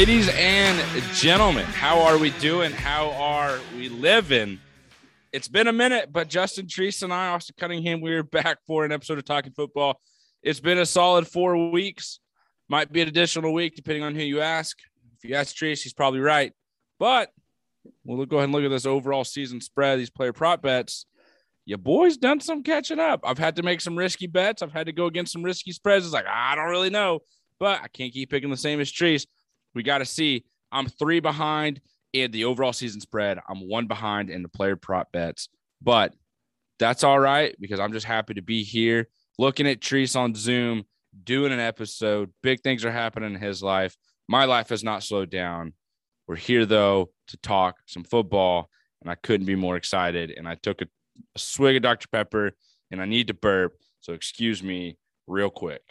Ladies and gentlemen, how are we doing? How are we living? It's been a minute, but Justin Treese and I, Austin Cunningham, we're back for an episode of Talking Football. It's been a solid four weeks. Might be an additional week, depending on who you ask. If you ask Treese, he's probably right. But we'll go ahead and look at this overall season spread, these player prop bets. Your boy's done some catching up. I've had to make some risky bets. I've had to go against some risky spreads. It's like, ah, I don't really know, but I can't keep picking the same as Treese. We got to see. I'm three behind in the overall season spread. I'm one behind in the player prop bets, but that's all right because I'm just happy to be here looking at Treese on Zoom, doing an episode. Big things are happening in his life. My life has not slowed down. We're here though to talk some football, and I couldn't be more excited. And I took a, a swig of Dr. Pepper, and I need to burp. So excuse me real quick.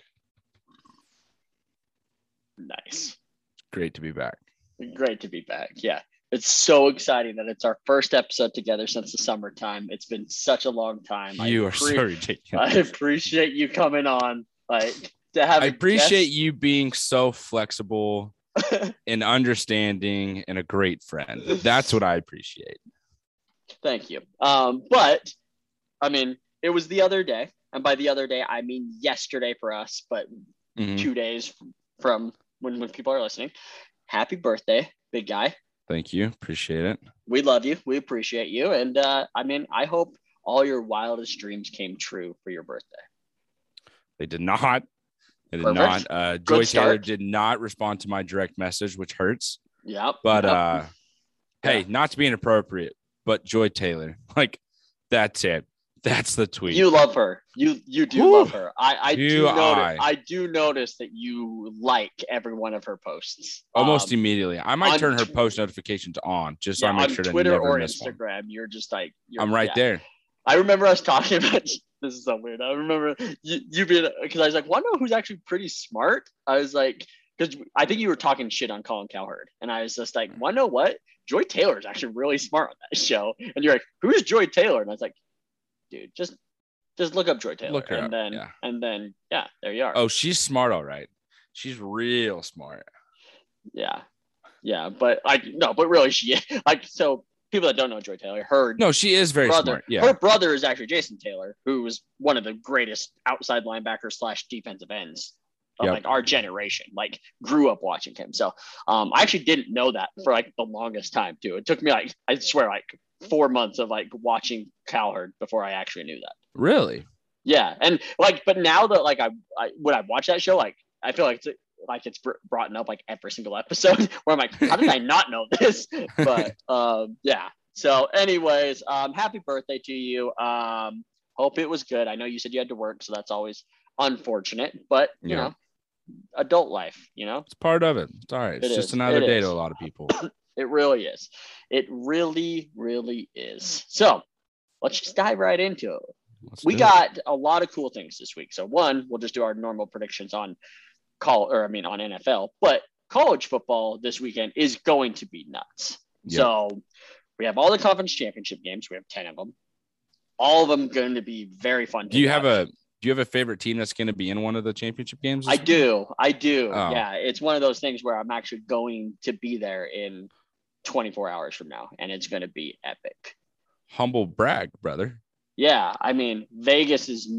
Nice. Great to be back. Great to be back. Yeah. It's so exciting that it's our first episode together since the summertime. It's been such a long time. You I are so ridiculous. I appreciate you coming on. Like to have I appreciate guest. you being so flexible and understanding and a great friend. That's what I appreciate. Thank you. Um, but I mean, it was the other day, and by the other day, I mean yesterday for us, but mm-hmm. two days from when, when people are listening. Happy birthday, big guy. Thank you. Appreciate it. We love you. We appreciate you. And uh, I mean, I hope all your wildest dreams came true for your birthday. They did not. They did Perfect. not. Uh, Joy Taylor did not respond to my direct message, which hurts. Yep. But yep. uh, hey, not to be inappropriate, but Joy Taylor, like that's it. That's the tweet. You love her. You you do Woo. love her. I I do, do notice. I. I. do notice that you like every one of her posts. Almost um, immediately. I might turn her tw- post notifications on just so yeah, I make sure to Twitter never or miss Instagram. One. You're just like you're, I'm right yeah. there. I remember us talking about this is so weird. I remember you, you being because I was like, want to know who's actually pretty smart? I was like, because I think you were talking shit on Colin Cowherd, and I was just like, want to know what? Joy Taylor is actually really smart on that show, and you're like, who's Joy Taylor? And I was like, dude, just just look up Joy Taylor, look and up. then yeah. and then yeah, there you are. Oh, she's smart, all right. She's real smart. Yeah, yeah, but I no, but really, she like so people that don't know Joy Taylor, her no, she is very brother, smart. Yeah, her brother is actually Jason Taylor, who was one of the greatest outside linebackers slash defensive ends of yep. like our generation. Like grew up watching him. So um, I actually didn't know that for like the longest time too. It took me like I swear like four months of like watching Cowherd before I actually knew that. Really? Yeah, and like, but now that like I, I when I watch that show, like I feel like it's like it's brought up like every single episode where I'm like, how did I not know this? But um, yeah. So, anyways, um, happy birthday to you. Um, hope it was good. I know you said you had to work, so that's always unfortunate, but you yeah. know, adult life. You know, it's part of it. It's all right. It's it just is. another it day is. to a lot of people. It really is. It really, really is. So let's just dive right into it. Let's we got it. a lot of cool things this week. So one, we'll just do our normal predictions on call or I mean on NFL, but college football this weekend is going to be nuts. Yep. So we have all the conference championship games. We have 10 of them. All of them going to be very fun. Do you watch. have a do you have a favorite team that's going to be in one of the championship games? I do. I do. Oh. Yeah. It's one of those things where I'm actually going to be there in 24 hours from now, and it's going to be epic. Humble brag, brother. Yeah, I mean, Vegas is.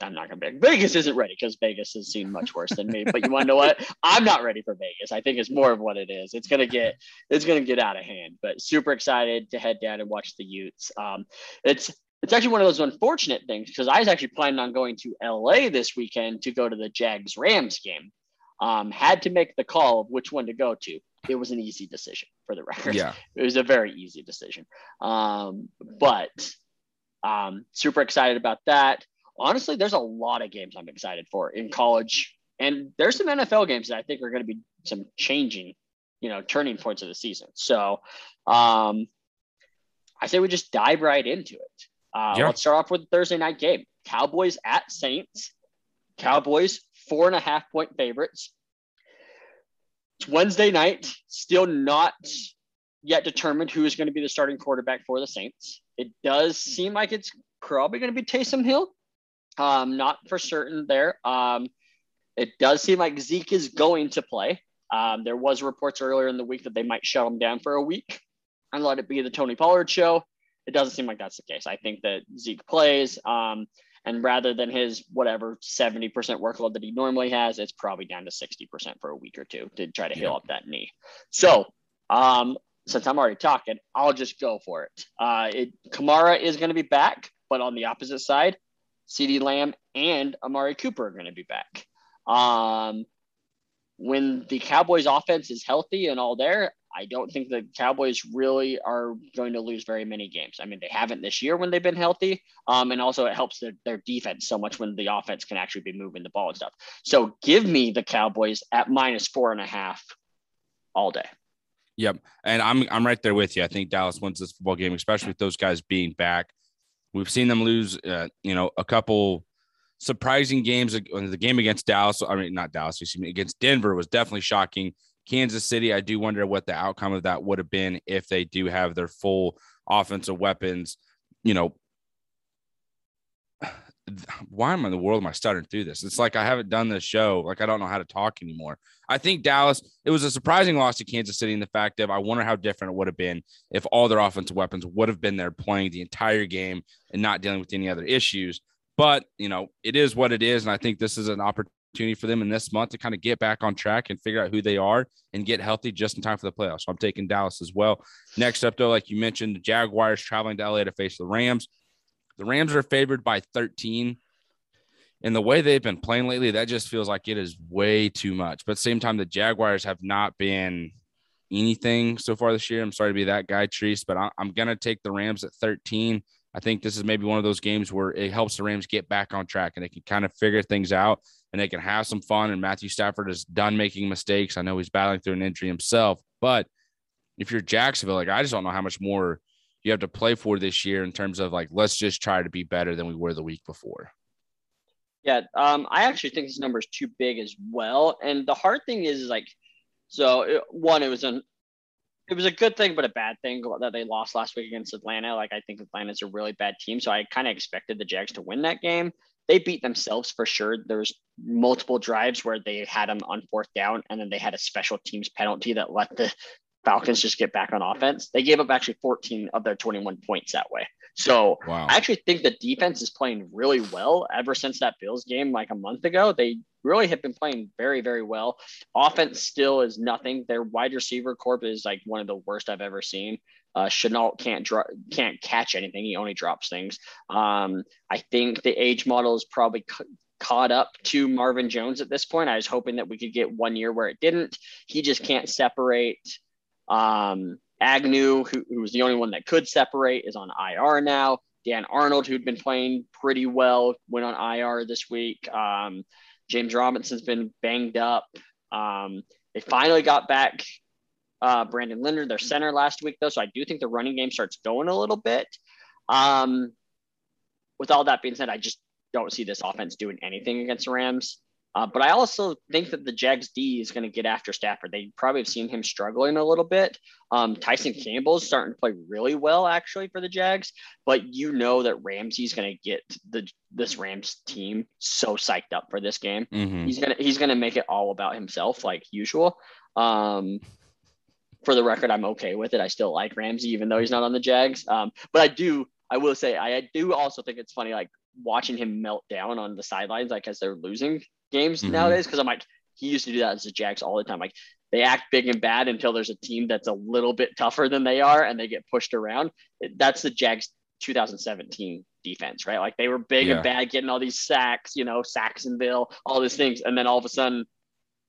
I'm not gonna be. Vegas isn't ready because Vegas has seen much worse than me. But you want to know what? I'm not ready for Vegas. I think it's more of what it is. It's gonna get. It's gonna get out of hand. But super excited to head down and watch the Utes. Um, it's it's actually one of those unfortunate things because I was actually planning on going to LA this weekend to go to the Jags Rams game. Um, had to make the call of which one to go to it was an easy decision for the record. Yeah. It was a very easy decision. Um, but um, super excited about that. Honestly, there's a lot of games I'm excited for in college. And there's some NFL games that I think are going to be some changing, you know, turning points of the season. So um, I say we just dive right into it. Uh, yeah. Let's start off with the Thursday night game Cowboys at Saints. Cowboys, four and a half point favorites. It's Wednesday night, still not yet determined who is going to be the starting quarterback for the Saints. It does seem like it's probably going to be Taysom Hill. Um, not for certain there. Um, it does seem like Zeke is going to play. Um, there was reports earlier in the week that they might shut him down for a week and let it be the Tony Pollard show. It doesn't seem like that's the case. I think that Zeke plays. Um, and rather than his whatever 70% workload that he normally has, it's probably down to 60% for a week or two to try to heal up that knee. So, um, since I'm already talking, I'll just go for it. Uh, it Kamara is going to be back, but on the opposite side, CeeDee Lamb and Amari Cooper are going to be back. Um, when the Cowboys offense is healthy and all there, I don't think the Cowboys really are going to lose very many games. I mean, they haven't this year when they've been healthy. Um, and also it helps their, their defense so much when the offense can actually be moving the ball and stuff. So give me the Cowboys at minus four and a half all day. Yep. And I'm I'm right there with you. I think Dallas wins this football game, especially with those guys being back. We've seen them lose uh, you know, a couple surprising games. The game against Dallas, I mean not Dallas, excuse me, against Denver was definitely shocking. Kansas City, I do wonder what the outcome of that would have been if they do have their full offensive weapons. You know, why am I in the world am I stuttering through this? It's like I haven't done this show. Like I don't know how to talk anymore. I think Dallas, it was a surprising loss to Kansas City in the fact of I wonder how different it would have been if all their offensive weapons would have been there playing the entire game and not dealing with any other issues. But, you know, it is what it is. And I think this is an opportunity for them in this month to kind of get back on track and figure out who they are and get healthy just in time for the playoffs. So I'm taking Dallas as well. Next up, though, like you mentioned, the Jaguars traveling to LA to face the Rams. The Rams are favored by 13. And the way they've been playing lately, that just feels like it is way too much. But same time, the Jaguars have not been anything so far this year. I'm sorry to be that guy, Treese, but I'm going to take the Rams at 13. I think this is maybe one of those games where it helps the Rams get back on track and they can kind of figure things out and they can have some fun. And Matthew Stafford is done making mistakes. I know he's battling through an injury himself, but if you're Jacksonville, like I just don't know how much more you have to play for this year in terms of like let's just try to be better than we were the week before. Yeah, um, I actually think this number is too big as well. And the hard thing is, is like, so it, one, it was an it was a good thing, but a bad thing that they lost last week against Atlanta. Like I think Atlanta's a really bad team, so I kind of expected the Jags to win that game they beat themselves for sure. There's multiple drives where they had them on fourth down, and then they had a special teams penalty that let the Falcons just get back on offense. They gave up actually 14 of their 21 points that way. So wow. I actually think the defense is playing really well ever since that Bills game like a month ago. They really have been playing very, very well. Offense still is nothing. Their wide receiver corp is like one of the worst I've ever seen. Uh, Shenault can't draw, can't catch anything. He only drops things. Um, I think the age model is probably caught up to Marvin Jones at this point. I was hoping that we could get one year where it didn't. He just can't separate. Um, Agnew, who, who was the only one that could separate, is on IR now. Dan Arnold, who'd been playing pretty well, went on IR this week. Um, James Robinson's been banged up. Um, they finally got back uh, Brandon Linder, their center last week, though. So I do think the running game starts going a little bit. Um, with all that being said, I just don't see this offense doing anything against the Rams. Uh, but I also think that the Jags D is going to get after Stafford. They probably have seen him struggling a little bit. Um, Tyson Campbell is starting to play really well, actually, for the Jags. But you know that Ramsey's going to get the this Rams team so psyched up for this game. Mm-hmm. He's gonna he's gonna make it all about himself, like usual. Um, for the record, I'm okay with it. I still like Ramsey, even though he's not on the Jags. Um, but I do, I will say, I, I, do also think it's funny, like watching him melt down on the sidelines, like as they're losing games mm-hmm. nowadays. Cause I'm like, he used to do that as the Jags all the time. Like they act big and bad until there's a team that's a little bit tougher than they are and they get pushed around. That's the Jags 2017 defense, right? Like they were big yeah. and bad, getting all these sacks, you know, Sacksonville, all these things. And then all of a sudden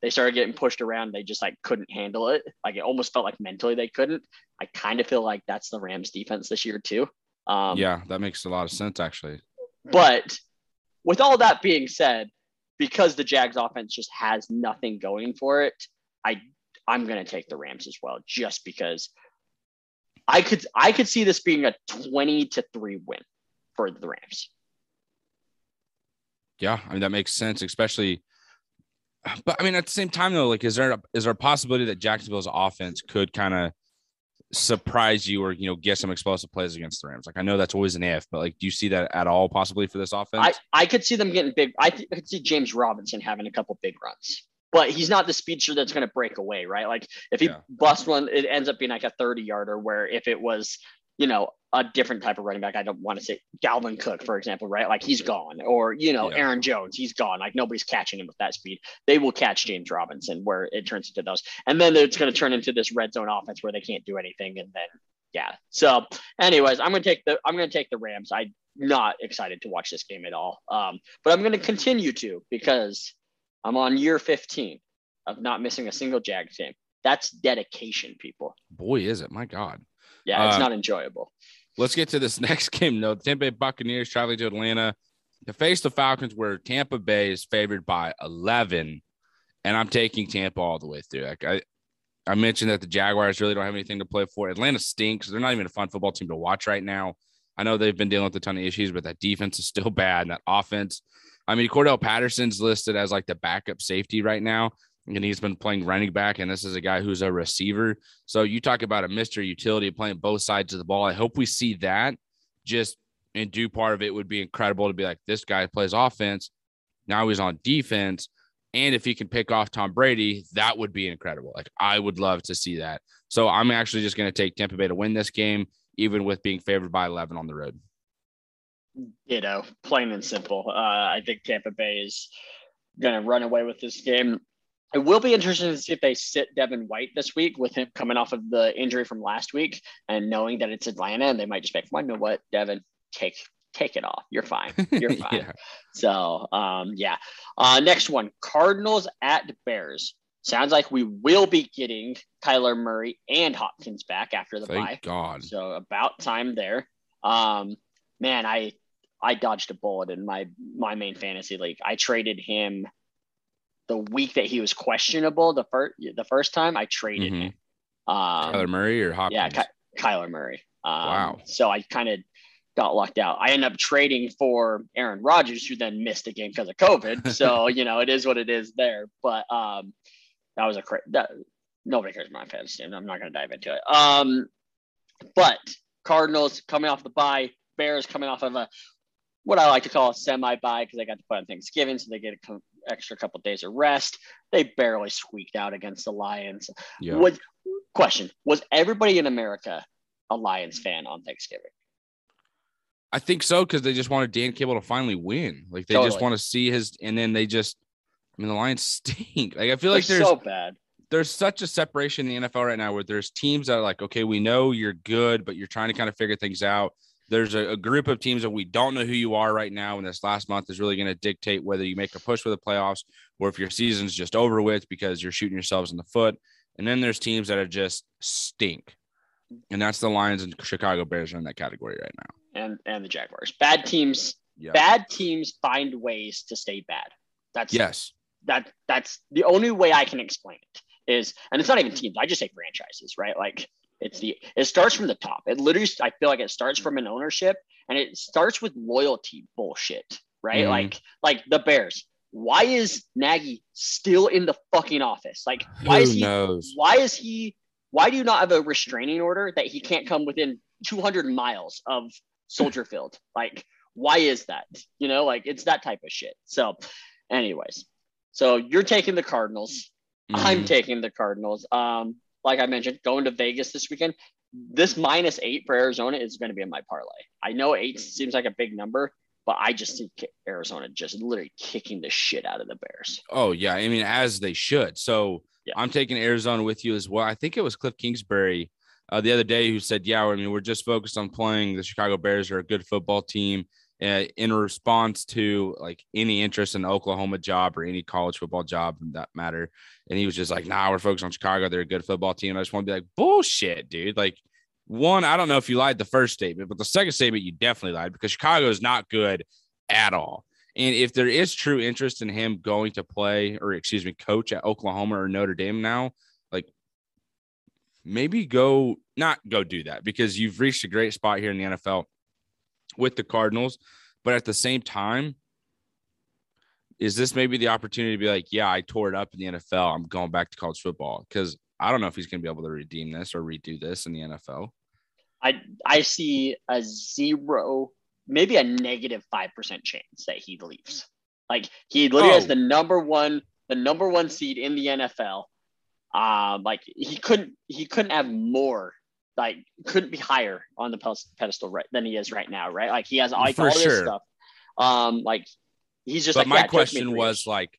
they started getting pushed around. They just like couldn't handle it. Like it almost felt like mentally they couldn't. I kind of feel like that's the Rams defense this year too. Um, yeah, that makes a lot of sense actually. Mm-hmm. But with all that being said, because the Jags offense just has nothing going for it, I I'm gonna take the Rams as well, just because I could I could see this being a 20 to 3 win for the Rams. Yeah, I mean that makes sense, especially but I mean, at the same time, though, like, is there is there a possibility that Jacksonville's offense could kind of surprise you or you know get some explosive plays against the Rams? Like, I know that's always an if, but like, do you see that at all possibly for this offense? I, I could see them getting big. I, th- I could see James Robinson having a couple big runs. but he's not the speedster that's going to break away, right? Like if he yeah. busts one, it ends up being like a 30 yarder. Where if it was, you know, a different type of running back, I don't want to say Dalvin Cook, for example, right? Like he's gone, or you know, yeah. Aaron Jones, he's gone. Like nobody's catching him with that speed. They will catch James Robinson, where it turns into those, and then it's going to turn into this red zone offense where they can't do anything, and then yeah. So, anyways, I'm gonna take the I'm gonna take the Rams. I'm not excited to watch this game at all, um, but I'm gonna continue to because I'm on year 15 of not missing a single Jags game. That's dedication, people. Boy, is it! My God. Yeah, it's uh, not enjoyable. Let's get to this next game. No, the Tampa Bay Buccaneers traveling to Atlanta to face the Falcons, where Tampa Bay is favored by 11, and I'm taking Tampa all the way through. Like I, I mentioned that the Jaguars really don't have anything to play for. Atlanta stinks. They're not even a fun football team to watch right now. I know they've been dealing with a ton of issues, but that defense is still bad. And that offense I mean, Cordarrelle Patterson's listed as like the backup safety right now, and he's been playing running back. And this is a guy who's a receiver. So you talk about a Mr. Utility playing both sides of the ball. I hope we see that. Just and do part of it would be incredible to be like, this guy plays offense. Now he's on defense. And if he can pick off Tom Brady, that would be incredible. Like I would love to see that. So I'm actually just going to take Tampa Bay to win this game, even with being favored by 11 on the road you know, plain and simple. Uh, I think Tampa Bay is going to run away with this game. It will be interesting to see if they sit Devin White this week with him coming off of the injury from last week and knowing that it's Atlanta and they might just make, well, you know what, Devin, take take it off. You're fine. You're fine. yeah. So um, yeah. Uh, next one, Cardinals at Bears. Sounds like we will be getting Kyler Murray and Hopkins back after the Thank bye. God. So about time there. Um, man, I I dodged a bullet in my my main fantasy league. I traded him the week that he was questionable. The first the first time I traded mm-hmm. him. Um, Kyler Murray or Hopkins? Yeah, Ky- Kyler Murray. Um, wow. So I kind of got locked out. I ended up trading for Aaron Rodgers, who then missed a game because of COVID. so you know it is what it is there. But um, that was a cra- that nobody cares about my fantasy team. I'm not going to dive into it. Um, but Cardinals coming off the bye, Bears coming off of a what I like to call a semi bye because they got to put on Thanksgiving, so they get an extra couple of days of rest. They barely squeaked out against the Lions. Yeah. Was, question: Was everybody in America a Lions fan on Thanksgiving? I think so because they just wanted Dan Campbell to finally win. Like they totally. just want to see his, and then they just. I mean, the Lions stink. Like I feel like They're there's so bad. There's such a separation in the NFL right now where there's teams that are like, okay, we know you're good, but you're trying to kind of figure things out there's a, a, group of teams that we don't know who you are right now, and this last month is really going to dictate whether you make a push for the playoffs or if your season's just over with because you're shooting yourselves in the foot. And then there's teams that are just stink, and that's the Lions and Chicago Bears are in that category right now. And and the Jaguars, bad teams. Bad teams find ways to stay bad. That's yes. That that's the only way I can explain it is, and it's not even teams. I just say franchises, right? Like it's the it starts from the top. It literally I feel like it starts from an ownership and it starts with loyalty bullshit, right? Mm. Like like the Bears. Why is Nagy still in the fucking office? Like why Who is he knows? why is he why do you not have a restraining order that he can't come within 200 miles of Soldier Field? Like why is that? You know, like it's that type of shit. So anyways, so you're taking the Cardinals. Mm. I'm taking the Cardinals. Um like I mentioned, going to Vegas this weekend. This minus eight for Arizona is going to be in my parlay. I know eight seems like a big number, but I just see Arizona just literally kicking the shit out of the Bears. Oh yeah, I mean as they should. So yeah. I'm taking Arizona with you as well. I think it was Cliff Kingsbury uh, the other day who said, "Yeah, I mean we're just focused on playing. The Chicago Bears are a good football team." Uh, in response to like any interest in Oklahoma job or any college football job in that matter. And he was just like, nah, we're focused on Chicago. They're a good football team. I just want to be like, bullshit, dude. Like, one, I don't know if you lied the first statement, but the second statement, you definitely lied because Chicago is not good at all. And if there is true interest in him going to play or, excuse me, coach at Oklahoma or Notre Dame now, like maybe go not go do that because you've reached a great spot here in the NFL with the Cardinals. But at the same time, is this maybe the opportunity to be like, yeah, I tore it up in the NFL. I'm going back to college football because I don't know if he's going to be able to redeem this or redo this in the NFL. I I see a zero, maybe a negative five percent chance that he leaves. Like he literally oh. has the number one the number one seed in the NFL. Um, like he couldn't he couldn't have more like couldn't be higher on the pedestal right than he is right now, right? Like he has like For all sure. this stuff. Um, like he's just. But like, my yeah, question was like,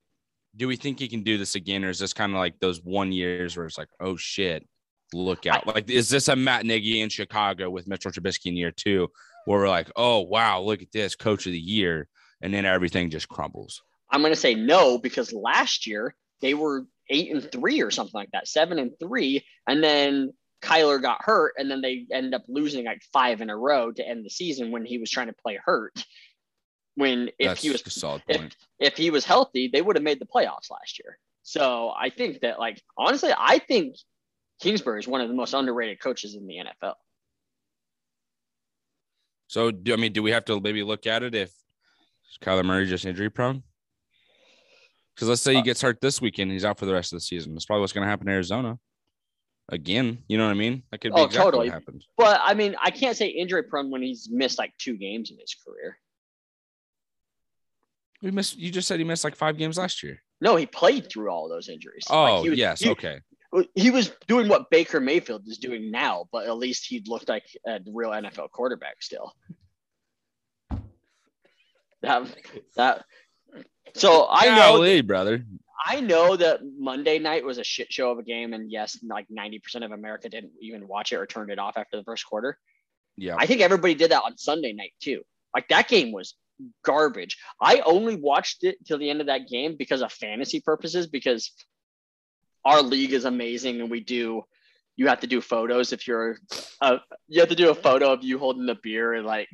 do we think he can do this again, or is this kind of like those one years where it's like, oh shit, look out? I, like, is this a Matt Nagy in Chicago with Mitchell Trubisky in year two, where we're like, oh wow, look at this, coach of the year, and then everything just crumbles? I'm going to say no because last year they were eight and three or something like that, seven and three, and then Kyler got hurt, and then they end up losing like five in a row to end the season when he was trying to play hurt. When if That's he was if, if he was healthy, they would have made the playoffs last year. So I think that like honestly, I think Kingsbury is one of the most underrated coaches in the NFL. So do I mean do we have to maybe look at it if Kyler Murray just injury prone? Because let's say he uh, gets hurt this weekend, he's out for the rest of the season. That's probably what's going to happen in Arizona. Again, you know what I mean? That could be oh, exactly totally. what happened. But I mean, I can't say injury prone when he's missed like two games in his career. We missed. You just said he missed like five games last year. No, he played through all those injuries. Oh like was, yes, he, okay. He was doing what Baker Mayfield is doing now, but at least he looked like a real NFL quarterback still. That that so I Golly, know, brother. I know that Monday night was a shit show of a game, and yes, like ninety percent of America didn't even watch it or turned it off after the first quarter. Yeah, I think everybody did that on Sunday night too. Like that game was garbage. I only watched it till the end of that game because of fantasy purposes, because our league is amazing, and we do. You have to do photos if you're, uh, you have to do a photo of you holding the beer and like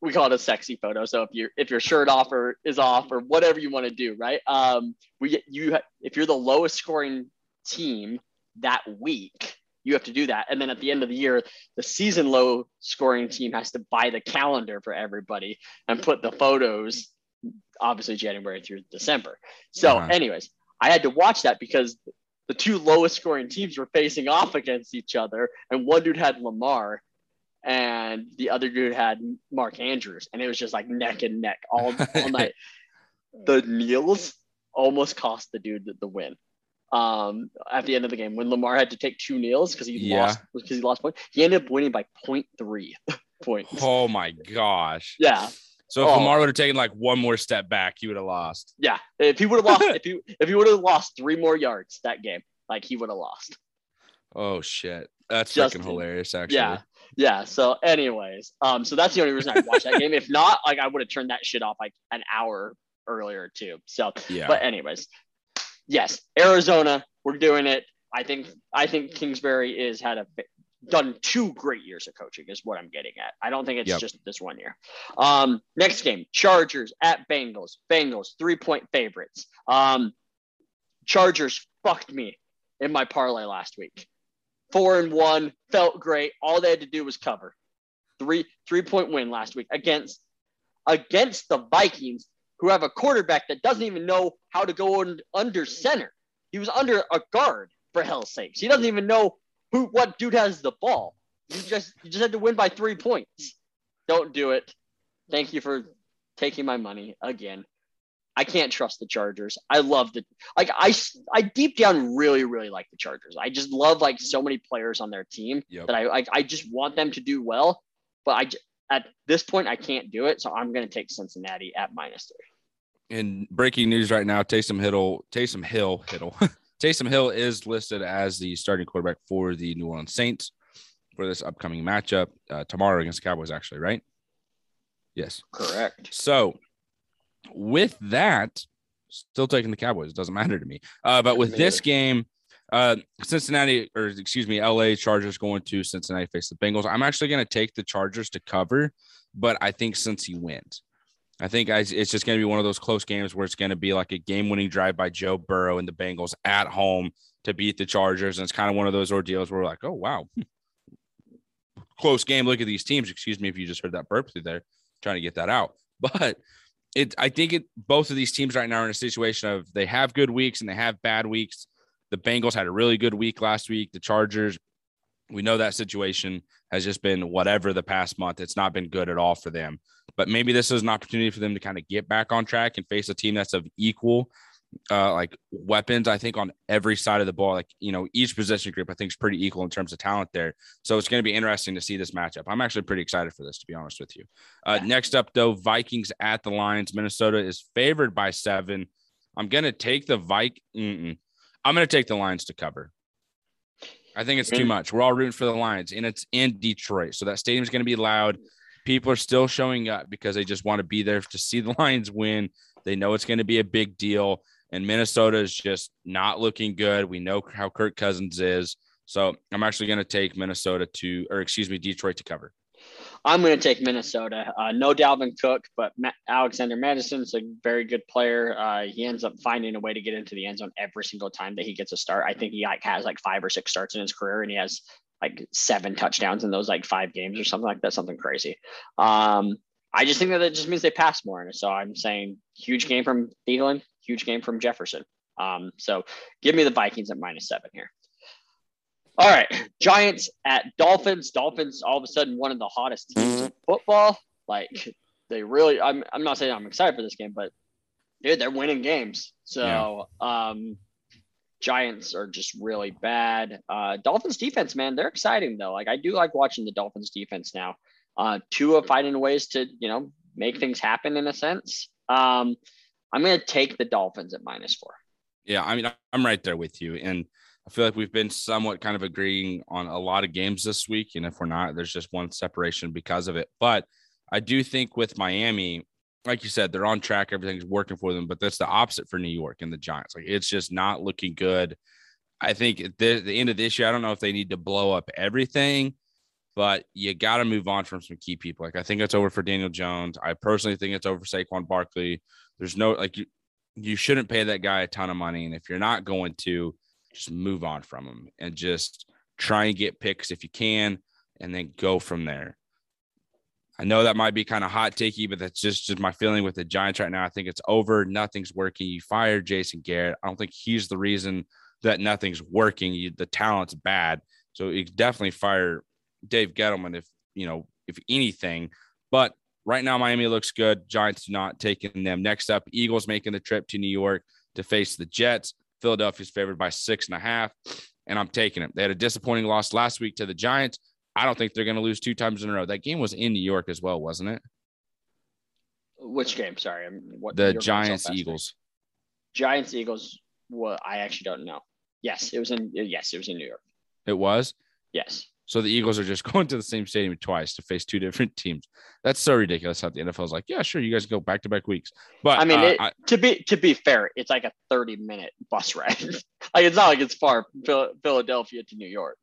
we call it a sexy photo. So if you if your shirt off or is off or whatever you want to do, right? Um, we you if you're the lowest scoring team that week, you have to do that. And then at the end of the year, the season low scoring team has to buy the calendar for everybody and put the photos, obviously January through December. So, uh-huh. anyways, I had to watch that because the two lowest scoring teams were facing off against each other, and one dude had Lamar and the other dude had Mark Andrews, and it was just like neck and neck all, all night. The kneels almost cost the dude the, win. Um, at the end of the game, when Lamar had to take two kneels because he yeah. lost because he lost point, he ended up winning by 0.3 points. Oh my gosh! Yeah. So if oh. Lamar would have taken like one more step back, he would have lost. Yeah, if he would have lost, if he if he would have lost three more yards that game, like he would have lost. Oh shit, that's freaking hilarious! Actually, yeah, yeah. So, anyways, um, so that's the only reason I watched that game. If not, like I would have turned that shit off like an hour earlier too. So, yeah. But anyways, yes, Arizona, we're doing it. I think I think Kingsbury is had a done two great years of coaching is what I'm getting at. I don't think it's yep. just this one year. Um, next game, Chargers at Bengals. Bengals three point favorites. Um, Chargers fucked me in my parlay last week four and one, felt great. All they had to do was cover. Three three point win last week against against the Vikings, who have a quarterback that doesn't even know how to go under center. He was under a guard for hell's sakes. He doesn't even know who what dude has the ball. You just you just had to win by three points. Don't do it. Thank you for taking my money again. I can't trust the Chargers. I love the like I I deep down really really like the Chargers. I just love like so many players on their team yep. that I like I just want them to do well, but I at this point I can't do it, so I'm going to take Cincinnati at minus 3. And breaking news right now, Taysom Hill, Taysom Hill, Hill, Taysom Hill is listed as the starting quarterback for the New Orleans Saints for this upcoming matchup uh, tomorrow against the Cowboys. Actually, right? Yes, correct. So with that, still taking the Cowboys. It doesn't matter to me. Uh, but with this game, uh, Cincinnati or excuse me, LA Chargers going to Cincinnati face the Bengals. I'm actually going to take the Chargers to cover, but I think Cincy wins, I think I, it's just going to be one of those close games where it's going to be like a game-winning drive by Joe Burrow and the Bengals at home to beat the Chargers, and it's kind of one of those ordeals where we're like, oh wow, close game. Look at these teams. Excuse me if you just heard that burp through there, trying to get that out, but it I think it both of these teams right now are in a situation of they have good weeks and they have bad weeks. The Bengals had a really good week last week. The Chargers, we know that situation has just been whatever the past month. It's not been good at all for them. But maybe this is an opportunity for them to kind of get back on track and face a team that's of equal uh, like weapons. I think on every side of the ball, like you know, each position group I think is pretty equal in terms of talent there. So it's going to be interesting to see this matchup. I'm actually pretty excited for this, to be honest with you. Uh, yeah. Next up, though, Vikings at the Lions. Minnesota is favored by seven. I'm going to take the Vik. I'm going to take the Lions to cover. I think it's too much. We're all rooting for the Lions, and it's in Detroit, so that stadium is going to be loud. People are still showing up because they just want to be there to see the Lions win. They know it's going to be a big deal and Minnesota is just not looking good. We know how Kirk Cousins is. So I'm actually going to take Minnesota to, or excuse me, Detroit to cover. I'm going to take Minnesota. Uh, no Dalvin Cook, but Ma- Alexander Mattison's a very good player. Uh, he ends up finding a way to get into the end zone every single time that he gets a start. I think he like has like five or six starts in his career, and he has like seven touchdowns in those like five games or something like that. Something crazy. Um, I just think that it just means they pass more. And so I'm saying huge game from Thielen, huge game from Jefferson. Um, so give me the Vikings at minus seven here. All right, Giants at Dolphins. Dolphins all of a sudden one of the hottest teams in football. Like they really, I'm, I'm not saying I'm excited for this game, but dude, they're winning games. So yeah. um, Giants are just really bad. Uh, Dolphins defense, man, they're exciting though. Like I do like watching the Dolphins defense now. Uh, Tua finding ways to, you know, make things happen in a sense. Um, I'm going to take the Dolphins at minus four. Yeah, I mean, I'm right there with you. And I feel like we've been somewhat kind of agreeing on a lot of games this week. And if we're not, there's just one separation because of it. But I do think with Miami, like you said, they're on track. Everything's working for them. But that's the opposite for New York and the Giants. Like it's just not looking good. I think at the, the end of this year, I don't know if they need to blow up everything, but you got to move on from some key people. Like I think it's over for Daniel Jones. I personally think it's over for Saquon Barkley. There's no like you you shouldn't pay that guy a ton of money, and if you're not going to, just move on from him and just try and get picks if you can, and then go from there. I know that might be kind of hot takey, but that's just, just my feeling with the Giants right now. I think it's over. Nothing's working. You fired Jason Garrett. I don't think he's the reason that nothing's working. You, the talent's bad. So you definitely fire Dave Gettleman if you know if anything. But right now, Miami looks good. Giants not taking them. Next up, Eagles making the trip to New York to face the Jets. Philadelphia's favored by six and a half, and I'm taking them. They had a disappointing loss last week to the Giants. I don't think they're going to lose two times in a row. That game was in New York as well, wasn't it? Which game? Sorry, what the Giants Eagles. Giants Eagles. Well, I actually don't know. Yes, it was in. Yes, it was in New York. It was. Yes. So the Eagles are just going to the same stadium twice to face two different teams. That's so ridiculous how the NFL is like, yeah, sure, you guys go back to back weeks. But I mean, uh, it, I, to be to be fair, it's like a thirty minute bus ride. like it's not like it's far from Philadelphia to New York.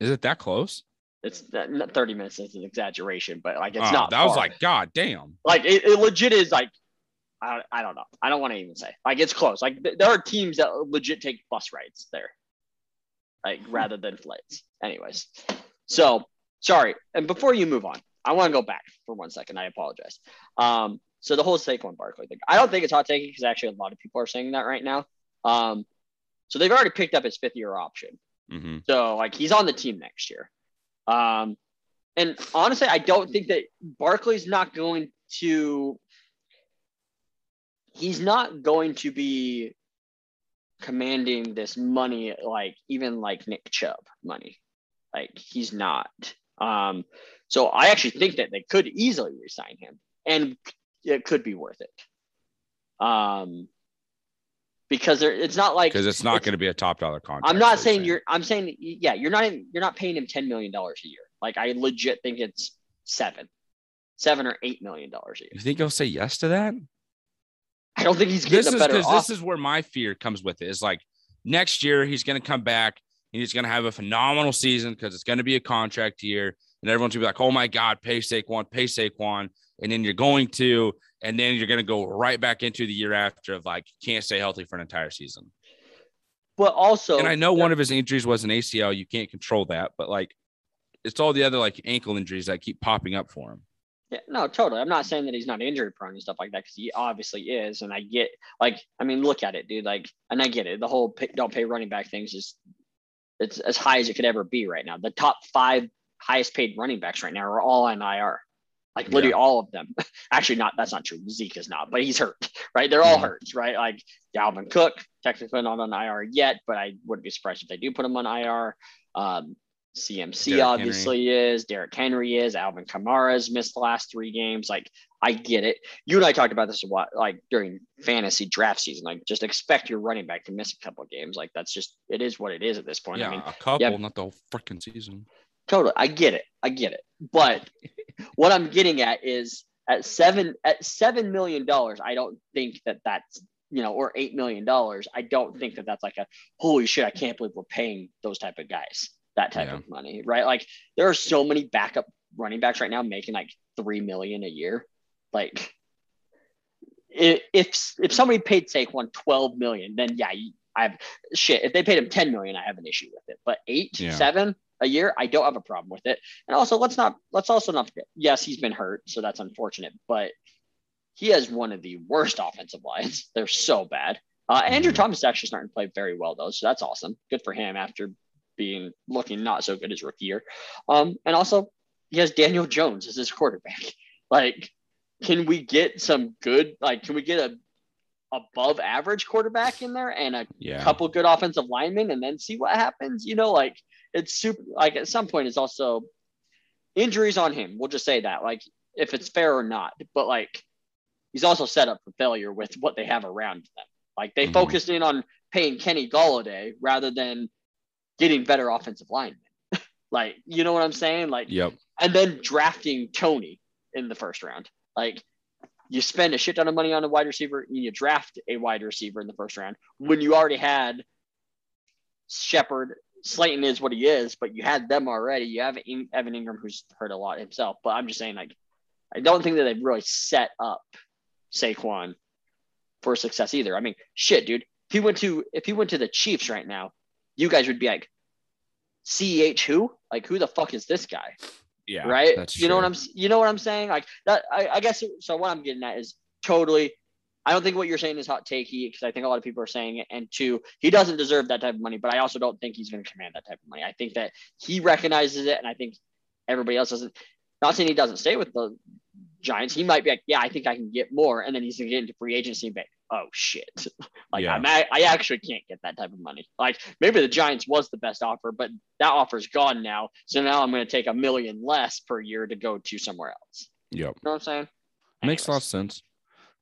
Is it that close? It's that thirty minutes is an exaggeration, but like it's oh, not. That far. was like, god damn. Like it, it legit is like I, I don't know. I don't want to even say. Like it's close. Like th- there are teams that legit take bus rides there like rather than flights. Anyways, so sorry. And before you move on, I want to go back for one second. I apologize. Um, so the whole Saquon Barkley thing, I don't think it's hot taking because actually a lot of people are saying that right now. Um, so they've already picked up his fifth year option. Mm-hmm. So like he's on the team next year. Um, and honestly, I don't think that Barkley's not going to. He's not going to be commanding this money like even like Nick Chubb money. Like he's not. Um, so I actually think that they could easily resign him and it could be worth it. Um, because there, it's not like because it's not going to be a top dollar contract. I'm not saying, saying you're. I'm saying yeah, you're not. You're not paying him ten million dollars a year. Like I legit think it's seven, seven or eight million dollars a year. You think he'll say yes to that? I don't think he's getting this a better. Because this is where my fear comes with it. Is like next year he's going to come back and he's going to have a phenomenal season because it's going to be a contract year, and everyone's going to be like, "Oh my God, pay Saquon, pay Saquon," and then you're going to, and then you're going to go right back into the year after of like can't stay healthy for an entire season. But also, and I know one of his injuries was an ACL. You can't control that, but like it's all the other like ankle injuries that keep popping up for him. Yeah, no, totally. I'm not saying that he's not injury prone and stuff like that because he obviously is. And I get, like, I mean, look at it, dude. Like, and I get it. The whole pay, don't pay running back things is it's as high as it could ever be right now. The top five highest paid running backs right now are all on IR. Like literally Yeah. all of them. Actually, not that's not true. Zeke is not, but he's hurt, right? They're all hurt, right? Like Dalvin Cook, technically not on IR yet, but I wouldn't be surprised if they do put him on IR. Um, CMC Derrick obviously is, Derrick Henry is, Alvin Kamara's missed the last three games. Like I get it. You and I talked about this a lot, like during fantasy draft season. Like just expect your running back to miss a couple of games. Like that's just it is what it is at this point. Yeah, I mean, a couple, yeah. not the whole freaking season. totally i get it i get it but what i'm getting at is at seven at seven million dollars i don't think that that's you know or eight million dollars i don't think that that's like a holy shit i can't believe we're paying those type of guys that type Yeah. of money right? Like there are so many backup running backs right now making like three million a year. Like if if somebody paid Saquon 12 million then yeah I have shit if they paid him 10 million I have an issue with it. But eight Yeah. seven a year I don't have a problem with it. And also let's not let's also not forget yes he's been hurt so that's unfortunate but he has one of the worst offensive lines. They're so bad. Uh, Andrew Mhm. Thomas is actually starting to play very well though so that's awesome. Good for him after being looking not so good his rookie year. Um, and also he has Daniel Jones as his quarterback. Like can we get some good like can we get a above average quarterback in there and a Yeah. couple good offensive linemen and then see what happens? You know like it's super like at some point it's also injuries on him. We'll just say that like if it's fair or not. But like he's also set up for failure with what they have around them. Like they Mhm. focused in on paying kenny golladay rather than getting better offensive linemen like you know what i'm saying like Yep. and then drafting Toney in the first round. Like you spend a shit ton of money on a wide receiver and you draft a wide receiver in the first round when you already had Shepard. Slayton is what he is, but you had them already. You have In- Evan Engram, who's hurt a lot himself. But I'm just saying, like, I don't think that they've really set up Saquon for success either. I mean, shit, dude. If he went to if he went to the Chiefs right now, you guys would be like, CEH who? Like, who the fuck is this guy? Yeah. right? That's you know what. I'm you know what I'm saying? Like that I, I guess so what I'm getting at is totally I don't think what you're saying is hot takey because I think a lot of people are saying it. And two, he doesn't deserve that type of money, but I also don't think he's going to command that type of money. I think that he recognizes it, and I think everybody else doesn't. Not saying he doesn't stay with the Giants. He might be like, yeah, I think I can get more, and then he's going to get into free agency and be oh shit, like Yeah. I'm, a- I actually can't get that type of money. Like maybe the Giants was the best offer, but that offer's gone now. So now I'm going to take a million less per year to go to somewhere else. Yep. You know what I'm saying? Makes a lot of sense.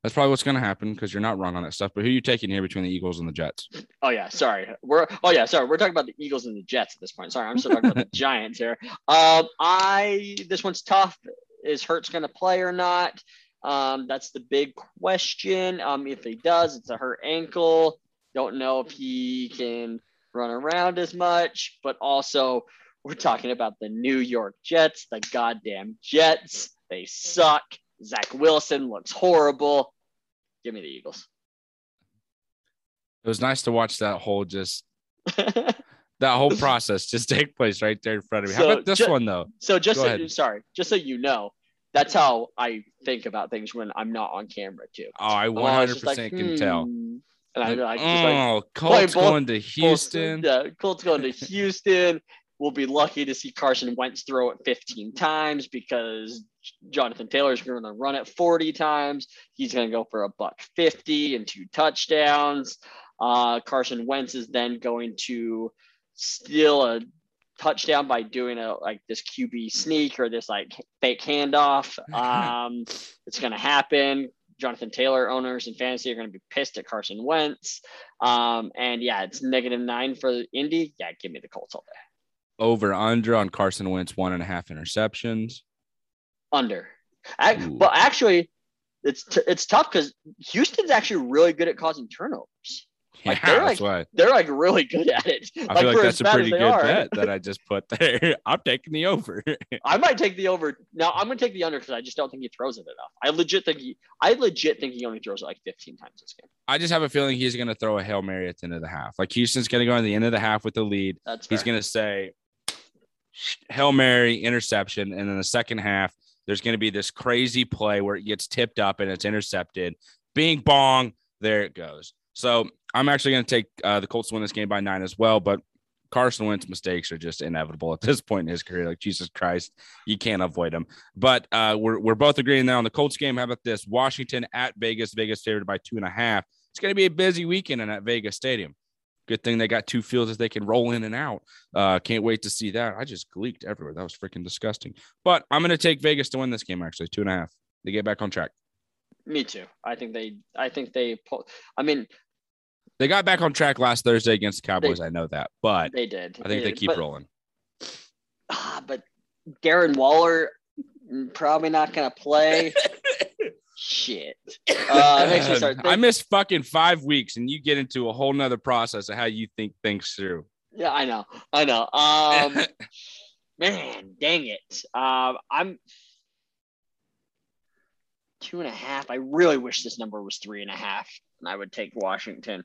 That's probably what's going to happen because you're not wrong on that stuff. But who are you taking here between the Eagles and the Jets? Oh yeah, sorry. We're oh yeah, sorry. We're talking about the Eagles and the Jets at this point. Sorry, I'm still talking about the Giants here. Um, I this one's tough. Is Hurts going to play or not? Um, that's the big question. Um, if he does, it's a hurt ankle. Don't know if he can run around as much, but also we're talking about the New York Jets, the goddamn Jets. They suck. Zach Wilson looks horrible. Give me the Eagles. It was nice to watch that whole just that whole process just take place right there in front of me. How about this ju- one though? So just Go so, ahead. sorry, just so you know, that's how I think about things when I'm not on camera too. Oh, I 100 always just like, percent can tell. hmm. And I'm like, just like oh, Colts both- going to Colts- Houston. yeah, Colts going to Houston. We'll be lucky to see Carson Wentz throw it 15 times because Jonathan Taylor's going to run it 40 times. He's going to go for a buck 50 and two touchdowns. Uh, Carson Wentz is then going to steal a touchdown by doing a like this QB sneak or this like fake handoff. Um, it's going to happen. Jonathan Taylor owners and fantasy are going to be pissed at Carson Wentz. Um, and yeah, it's negative nine for Indy. Yeah, give me the Colts all day. Over under on Carson Wentz one and a half interceptions. Under. Ac- Ooh. But actually, it's t- it's tough because Houston's actually really good at causing turnovers. Like, yeah, they're like- why They're like really good at it. I feel like that's a pretty good are, bet that I just put there. I'm taking the over. I might take the over. Now I'm gonna take the under because I just don't think he throws it enough. I legit think he. I legit think he only throws it like 15 times this game. I just have a feeling he's going to throw a hail mary at the end of the half. Like Houston's going to go in the end of the half with the lead. That's He's fair. to say hail mary interception, and then the second half there's going to be this crazy play where it gets tipped up and it's intercepted. Bing bong, there it goes. So I'm actually going to take uh, the Colts to win this game by nine as well, but Carson Wentz mistakes are just inevitable at this point in his career. Like Jesus Christ, you can't avoid them. But uh, we're we're both agreeing now on the Colts game. How about this? Washington at Vegas. Vegas favored by two and a half. It's going to be a busy weekend in that Vegas stadium. Good thing they got two fields that they can roll in and out. Uh, can't wait to see that. I just gleeked everywhere. That was freaking disgusting. But I'm going to take Vegas to win this game. Actually, two and a half. They get back on track. Me too. I think they. I think they pull. I mean, they got back on track last Thursday against the Cowboys. They, I know that, but they did. I think they, they keep but, rolling. Ah, but Darren Waller mm, probably not going to play. Shit. Uh, makes me start I missed fucking five weeks, and you get into a whole nother process of how you think things through. Yeah, I know. I know. Um, man, dang it. Um, I'm two and a half. I really wish this number was three and a half, and I would take Washington.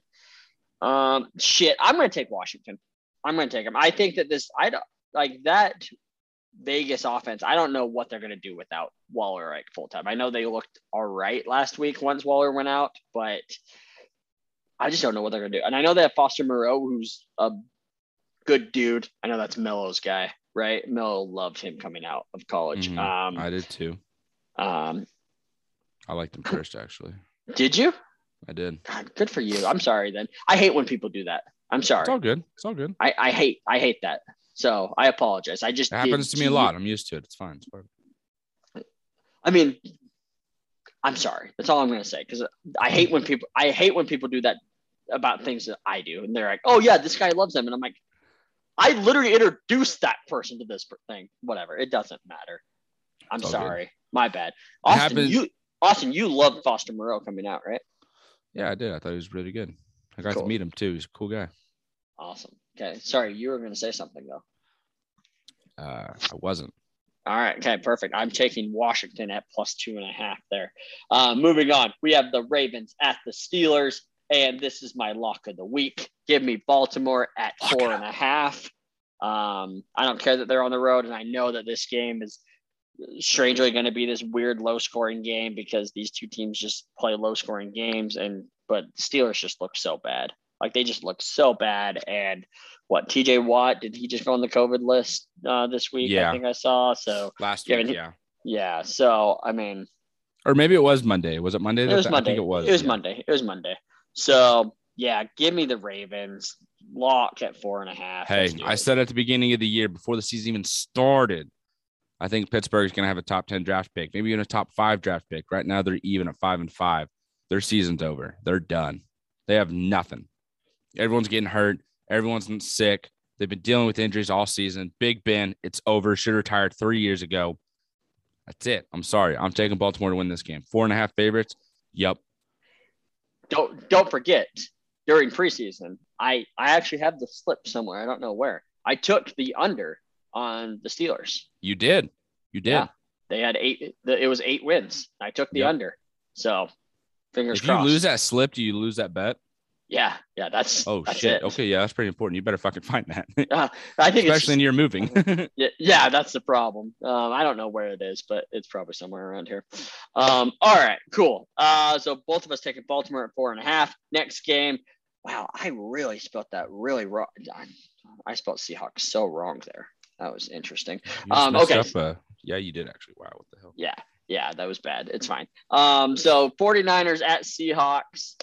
Um, shit, I'm going to take Washington. I'm going to take them. I think that this, I don't like that Vegas offense. I don't know what they're going to do without Waller like full time. I know they looked all right last week once Waller went out, but I just don't know what they're going to do. And I know they have Foster Moreau, who's a good dude. I know that's Mello's guy, right? Mello loved him coming out of college. Mhm. Um, I did too. um, I liked him first, actually. did you? I did. God, good for you. I'm sorry then. I hate when people do that. I'm sorry. It's all good. It's all good. I, I hate I hate that. So I apologize. I just It happens to me a lot. I'm used to it. It's fine. It's fine. I mean, I'm sorry. That's all I'm gonna say because I hate when people I hate when people do that about things that I do, and they're like, "Oh yeah, this guy loves them," and I'm like, "I literally introduced that person to this thing. Whatever. It doesn't matter. I'm all good. sorry. My bad. Austin, you Austin, you love Foster Moreau coming out, right? Yeah, I did. I thought he was really good. I got Cool. to meet him too. He's a cool guy. Awesome. Okay. Sorry, you were gonna say something though. Uh, I wasn't. All right. Okay. Perfect. I'm taking Washington at plus two and a half there. Uh, moving on, we have the Ravens at the Steelers, and this is my lock of the week. Give me Baltimore at Lock four it and a half. Um, I don't care that they're on the road, and I know that this game is strangely going to be this weird low scoring game because these two teams just play low scoring games, and but Steelers just look so bad. Like they just look so bad. And what TJ Watt did he just go on the COVID list uh, this week? Yeah. I think I saw. So Last Yeah, week, yeah. yeah. So I mean, Or maybe it was Monday. Was it Monday? it was that- Monday. I think it was. It was yeah. Monday. It was Monday. So yeah, give me the Ravens. Lock at four and a half. Hey, I said at the beginning of the year, before the season even started, I think Pittsburgh's going to have a top 10 draft pick, maybe even a top five draft pick. Right now, they're even at five and five. Their season's over. They're done. They have nothing. Everyone's getting hurt. Everyone's sick. They've been dealing with injuries all season. Big Ben, it's over. Should have retired three years ago. That's it. I'm sorry. I'm taking Baltimore to win this game. Four and a half favorites. Yep. don't don't forget during preseason, I I actually have the slip somewhere. I don't know where. I took the under on the Steelers. You did. You did. Yeah. They had eight. The, it was eight wins. I took the Yep. under. So fingers If crossed. you lose that slip, do you lose that bet? yeah, yeah. That's Oh that's shit. it. Okay, yeah, that's pretty important. You better fucking find that. Uh, I think Especially in your moving. Yeah, yeah, that's the problem. Um, I don't know where it is, but it's probably somewhere around here. Um, all right, cool. Uh, so both of us taking Baltimore at four and a half. Next game. Wow, I really spelled that really wrong. I, I spelled Seahawks so wrong there. That was interesting. Um, okay. up, uh, yeah, you did actually. Wow, what the hell? Yeah, yeah, that was bad. It's fine. Um, so 49ers at Seahawks.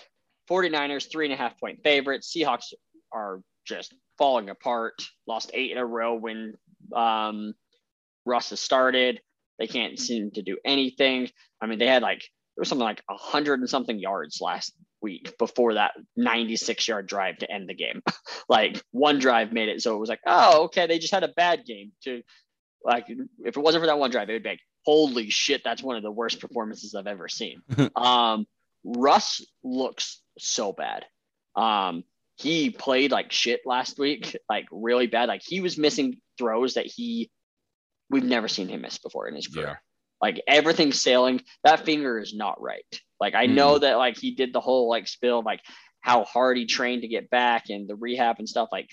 49ers, three and a half point favorites. Seahawks are just falling apart. Lost eight in a row when um, Russ has started. They can't seem to do anything. I mean, they had like, there was something like a hundred and something yards last week before that 96 yard drive to end the game. like one drive made it. So it was like, oh, okay. They just had a bad game to like, if it wasn't for that one drive, it would be like, holy shit, that's one of the worst performances I've ever seen. um, Russ looks so bad. Um, he played like shit last week, like really bad. Like he was missing throws that he we've never seen him miss before in his career. Yeah. Like everything's sailing. That finger is not right. Like I know that like he did the whole like spill like how hard he trained to get back and the rehab and stuff. Like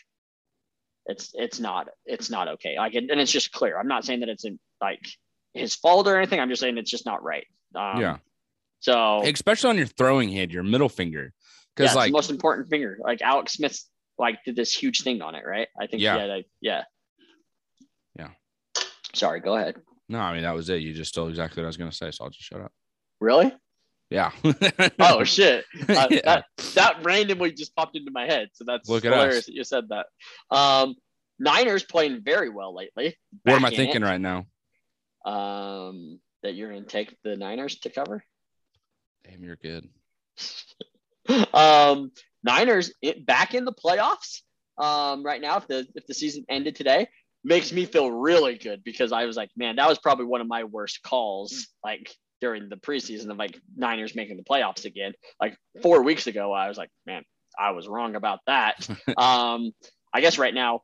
it's it's not it's not okay. Like and it's just clear. I'm not saying that it's in, like his fault or anything. I'm just saying it's just not right. Um, yeah. So Especially on your throwing hand, your middle finger. Because it's like the most important finger. Like Alex Smith's like did this huge thing on it, right? I think Yeah. had yeah. Yeah. Sorry, go ahead. No, I mean that was it. You just told exactly what I was gonna say, so I'll just shut up. Really? Yeah. Oh shit. Uh, Yeah. that, that randomly just popped into my head. So that's Look at hilarious us. that you said that. Um Niners playing very well lately. what am I thinking it. right now? Um that you're gonna take the Niners to cover? Damn, you're good. um, Niners it, back in the playoffs um, right now. If the if the season ended today, makes me feel really good because I was like, man, that was probably one of my worst calls. Like during the preseason of like Niners making the playoffs again. Like four weeks ago, I was like, man, I was wrong about that. um, I guess right now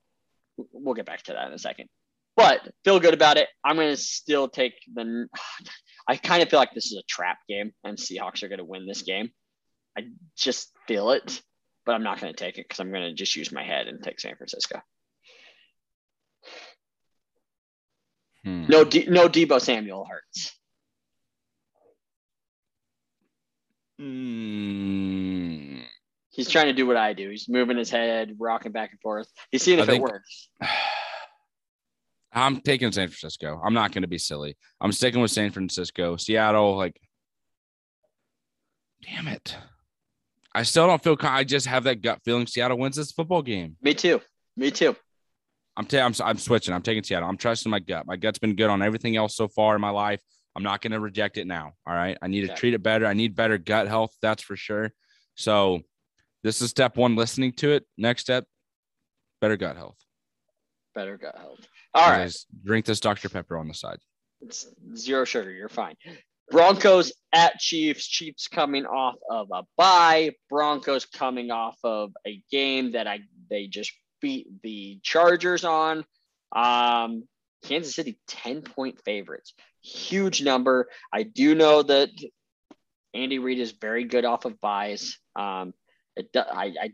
we'll get back to that in a second. But feel good about it. I'm going to still take the. I kind of feel like this is a trap game, and Seahawks are going to win this game. I just feel it, but I'm not going to take it because I'm going to just use my head and take San Francisco. Hmm. No, D- no Deebo Samuel hurts. Mm. He's trying to do what I do. He's moving his head, rocking back and forth. He's seeing if it works. I'm taking San Francisco. I'm not going to be silly. I'm sticking with San Francisco. Seattle, like, damn it. I still don't feel. I just have that gut feeling. Seattle wins this football game. Me too. Me too. I'm, ta- I'm I'm switching. I'm taking Seattle. I'm trusting my gut. My gut's been good on everything else so far in my life. I'm not going to reject it now. All right. I need to treat it better. I need better gut health. That's for sure. So this is step one. Listening to it. Next step, better gut health. Better gut health. All right. Drink this Dr Pepper on the side. It's zero sugar. You're fine. Broncos at Chiefs. Chiefs coming off of a bye. Broncos coming off of a game that I they just beat the Chargers on. Um, Kansas City 10 point favorites. Huge number. I do know that Andy Reid is very good off of byes. Um, it, I, I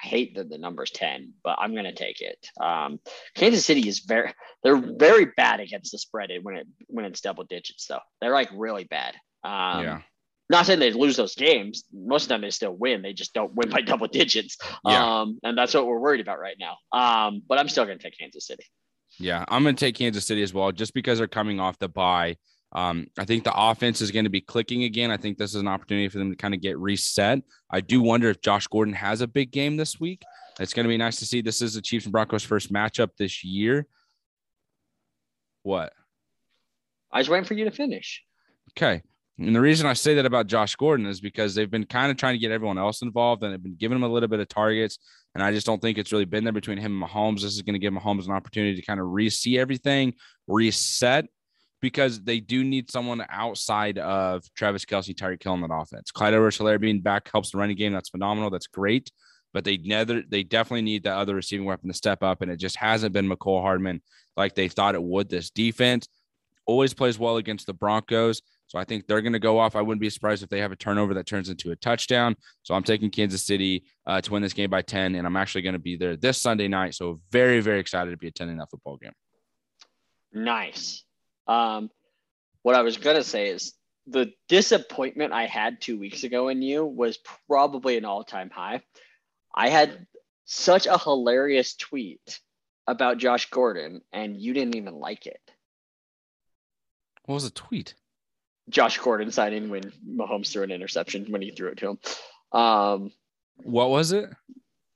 hate that the number's 10, but I'm going to take it. Um, Kansas City is very, they're very bad against the spread when it when it's double digits though. They're like really bad. Um, yeah. Not saying they lose those games. Most of the time they still win. They just don't win by double digits. Yeah. Um, and that's what we're worried about right now. Um, but I'm still going to take Kansas City. Yeah, I'm going to take Kansas City as well, just because they're coming off the bye. Um, I think the offense is going to be clicking again. I think this is an opportunity for them to kind of get reset. I do wonder if Josh Gordon has a big game this week. It's going to be nice to see. This is the Chiefs and Broncos' first matchup this year. What? I was waiting for you to finish. Okay. And the reason I say that about Josh Gordon is because they've been kind of trying to get everyone else involved and they've been giving him a little bit of targets. And I just don't think it's really been there between him and Mahomes. This is going to give Mahomes an opportunity to kind of re see everything, reset, because they do need someone outside of Travis Kelce, Tyreek Hill in that offense. Clyde Edwards Helaire being back helps the running game. That's phenomenal. That's great. But they never they definitely need that other receiving weapon to step up. And it just hasn't been Mecole Hardman like they thought it would. This defense always plays well against the Broncos. So I think they're going to go off. I wouldn't be surprised if they have a turnover that turns into a touchdown. So I'm taking Kansas City uh, to win this game by 10, and I'm actually going to be there this Sunday night. So very, very excited to be attending that football game. Nice. Um, what I was gonna say is the disappointment I had two weeks ago in you was probably an all-time high. I had such a hilarious tweet about Josh Gordon, and you didn't even like it. What was the tweet? Josh Gordon signing when Mahomes threw an interception when he threw it to him. Um, What was it?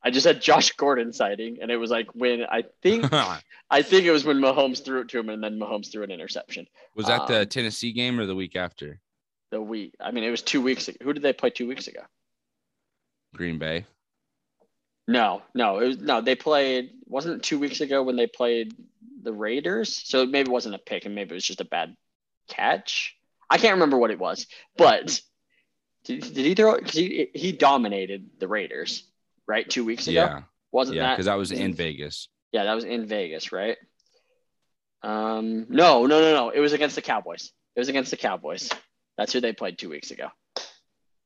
I just had Josh Gordon sighting, and it was like when I think I think it was when Mahomes threw it to him, and then Mahomes threw an interception. was that the Um, Tennessee game or the week after? The week, I mean, it was two weeks ago. Who did they play two weeks ago? Green Bay. No, no, it was no. They played. Wasn't it two weeks ago when they played the Raiders? So maybe it wasn't a pick, and maybe it was just a bad catch. I can't remember what it was, but did, did he throw? Because he he dominated the Raiders, right? Two weeks ago, Yeah. wasn't Yeah. that? Because that was in Vegas. Yeah, that was in Vegas, right? Um, no, no, no, no. It was against the Cowboys. It was against the Cowboys. That's who they played two weeks ago.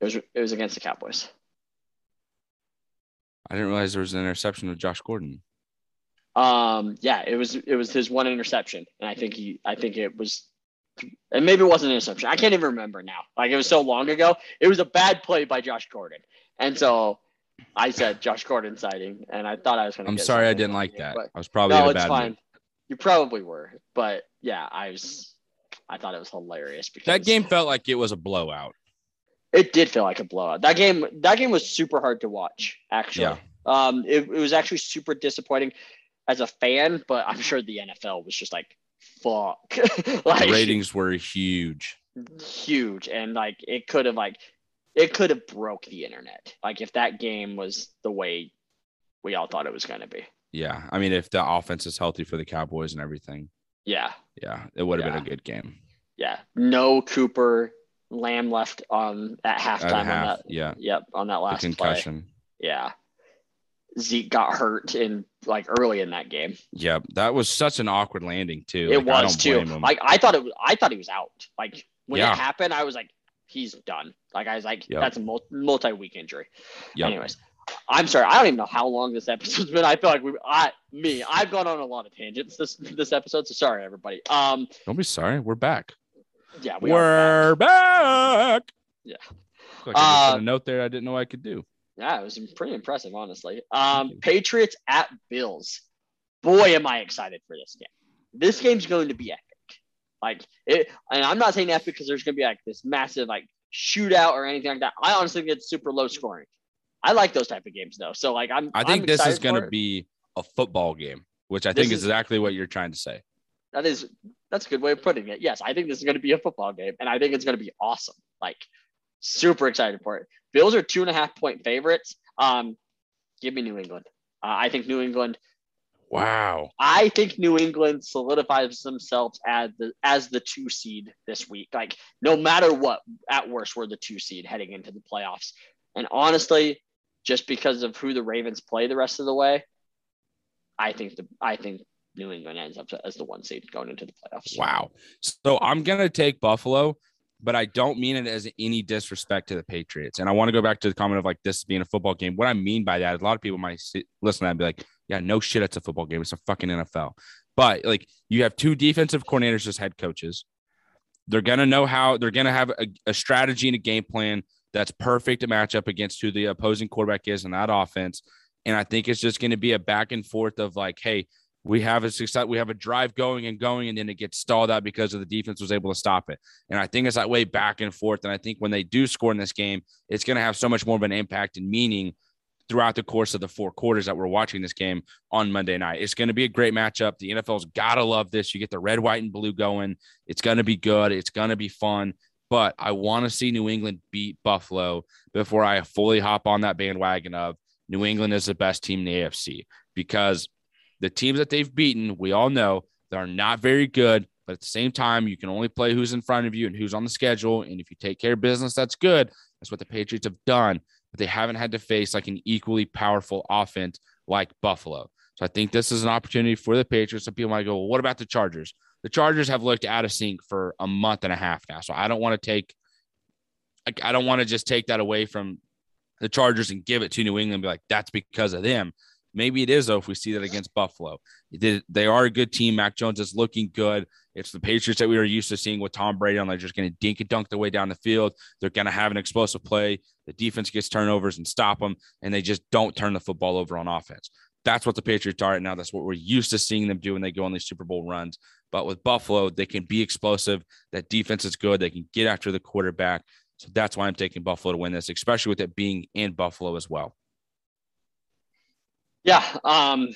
It was it was against the Cowboys. I didn't realize there was an interception with Josh Gordon. Um, yeah, it was it was his one interception, and I think he I think it was, and maybe it wasn't an interception. I can't even remember now. Like it was so long ago. It was a bad play by Josh Gordon, and so I said Josh Gordon sighting, and I thought I was going to. I'm sorry I didn't like that. I was probably no, in a it's bad fine. mood. You probably were, but yeah, I was. I thought it was hilarious because That game felt like it was a blowout. It did feel like a blowout. That game. That game was super hard to watch. Actually, Yeah. um, it, it was actually super disappointing as a fan, but I'm sure the NFL was just like, fuck, like The ratings were huge. huge, and like it could have like it could have broke the internet. Like if that game was the way we all thought it was going to be. Yeah. I mean, if the offense is healthy for the Cowboys and everything, Yeah, yeah, it would have Yeah. been a good game. yeah. No Cooper Lamb left um, on at halftime. At on that, yeah. yep, on that The last play. concussion. Yeah. Zeke got hurt in like early in that game. Yeah, that was such an awkward landing too. it Like, was too. Like I thought it was. I thought he was out. Like when Yeah. it happened, I was like, he's done. Like I was like, Yep. that's a multi week injury. Yep. Anyways, I'm sorry. I don't even know how long this episode's been. I feel like we, I, me, I've gone on a lot of tangents this this episode. So sorry, everybody. Um, Don't be sorry. We're back. yeah, we are We're back. Yeah. Like I just Uh, put a note there I didn't know I could do. Yeah, it was pretty impressive, honestly. Um, Patriots at Bills. Boy, am I excited for this game. This game's going to be epic. Like it, and I'm not saying epic because there's going to be like this massive like shootout or anything like that. I honestly think it's super low scoring. I like those type of games though. So like I'm. I think I'm this is going to be a football game, which I This think is- is exactly what you're trying to say. That is that's a good way of putting it. Yes, I think this is going to be a football game, and I think it's going to be awesome. Like super excited for it. Bills are two and a half point favorites. Um, give me New England. Uh, I think New England. Wow. I think New England solidifies themselves as the as the two seed this week. Like no matter what, at worst, we're the two seed heading into the playoffs. And honestly, just because of who the Ravens play the rest of the way, I think the I think New England ends up as the one seed going into the playoffs. Wow. So I'm going to take Buffalo, but I don't mean it as any disrespect to the Patriots. And I want to go back to the comment of like this being a football game. What I mean by that, a lot of people might sit, listen to that and be like, yeah, no shit, it's a football game. It's a fucking NFL. But like you have two defensive coordinators as head coaches. They're going to know how they're going to have a, a strategy and a game plan that's perfect to match up against who the opposing quarterback is in that offense. And I think it's just going to be a back and forth of like, hey, we have a success, we have a drive going and going, and then it gets stalled out because of the defense was able to stop it. And I think it's that way back and forth. And I think when they do score in this game, it's going to have so much more of an impact and meaning throughout the course of the four quarters that we're watching this game on Monday night. It's going to be a great matchup. The NFL's got to love this. You get the red, white, and blue going. It's going to be good. It's going to be fun. But I want to see New England beat Buffalo before I fully hop on that bandwagon of New England is the best team in the AFC because the teams that they've beaten, we all know they're not very good. But at the same time, you can only play who's in front of you and who's on the schedule. And if you take care of business, that's good. That's what the Patriots have done. But they haven't had to face like an equally powerful offense like Buffalo. So I think this is an opportunity for the Patriots. Some people might go, well, what about the Chargers? The Chargers have looked out of sync for a month and a half now. So I don't want to take, I, don't want to just take that away from the Chargers and give it to New England and be like, that's because of them. Maybe it is, though, if we see that against Buffalo. They, are a good team. Mac Jones is looking good. It's the Patriots that we are used to seeing with Tom Brady, and they're just going to dink and dunk their way down the field. They're going to have an explosive play. The defense gets turnovers and stop them, and they just don't turn the football over on offense. That's what the Patriots are right now. That's what we're used to seeing them do when they go on these Super Bowl runs. But with Buffalo, they can be explosive. That defense is good. They can get after the quarterback. So that's why I'm taking Buffalo to win this, especially with it being in Buffalo as well. Yeah. Um,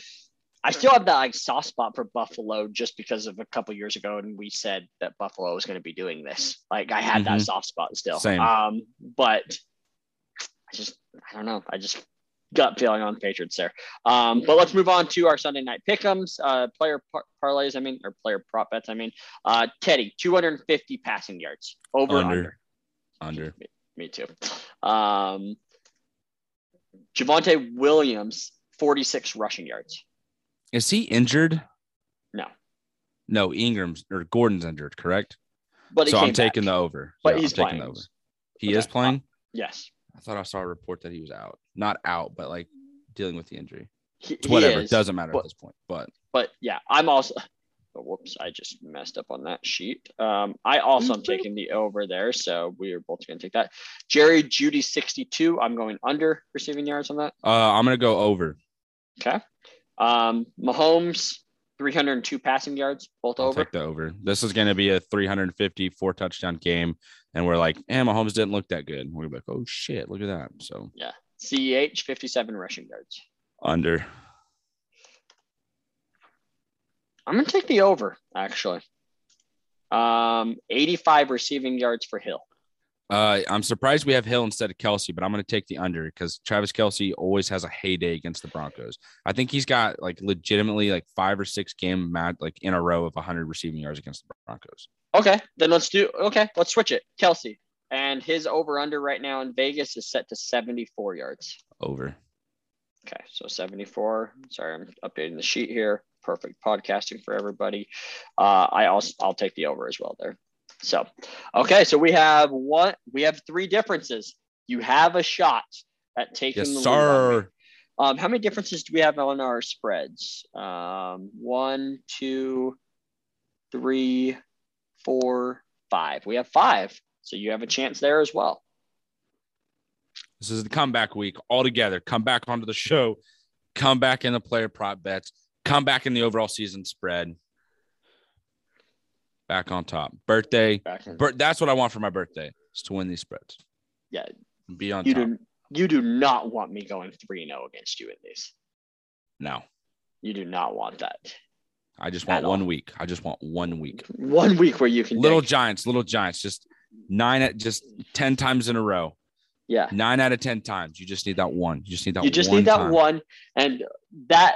I still have that like soft spot for Buffalo just because of a couple years ago, and we said that Buffalo was going to be doing this. Like I had that Mhm. soft spot still. Same. Um, but I just I don't know. I just gut feeling on Patriots there. Um, but let's move on to our Sunday night pickums, uh, player par- parlays. I mean, or player prop bets. I mean, uh, Teddy, 250 passing yards over Under. under. Under. Me, me too. Um, Javonte Williams, 46 rushing yards. Is he injured? No. No, Ingram's or Gordon's injured, correct? But so I'm taking back. the over. But Yeah, he's I'm taking playing. the over. He Okay. is playing. Yes. I thought I saw a report that he was out. Not out, but like dealing with the injury. He, he whatever. is, it doesn't matter but- at this point. But But yeah, I'm also Oh, whoops, I just messed up on that sheet. Um, I also am taking the over there, so we are both going to take that. Jerry Jeudy 62. I'm going under receiving yards on that. Uh, I'm gonna go over. Okay. Um, Mahomes 302 passing yards, both I'll over. take the over. This is gonna be a 350 four touchdown game, and we're like, eh, Mahomes didn't look that good. We're like, oh shit, look at that. So yeah. CEH 57 rushing yards. under. I'm gonna take the over actually. Um, 85 receiving yards for Hill. Uh, I'm surprised we have Hill instead of Kelce, but I'm going to take the under because Travis Kelce always has a heyday against the Broncos. I think he's got like legitimately like five or six game mat like in a row of 100 receiving yards against the Broncos. Okay, then let's do. Okay, let's switch it. Kelce and his over under right now in Vegas is set to 74 yards. Over. Okay, so 74. Sorry, I'm updating the sheet here. Perfect podcasting for everybody. Uh, I also I'll take the over as well there. So, okay, so we have one. We have three differences. You have a shot at taking Yes, the sir. Um, how many differences do we have on our spreads? Um, one, two, three, four, five. We have five. So you have a chance there as well. This is the comeback week all together. Come back onto the show. Come back in the player prop bets. Come back in the overall season spread. Back on top. Birthday. Bir- that's what I want for my birthday is to win these spreads. Yeah, Be on you top. do. You do not want me going three zero oh against you in these. No. You do not want that. I just At want one all. week. I just want one week. One week where you can Little dig. Giants, little Giants, just nine at just 10 times in a row. yeah. Nine out of 10 times. You just need that one. You just need that You just need that time. one, and that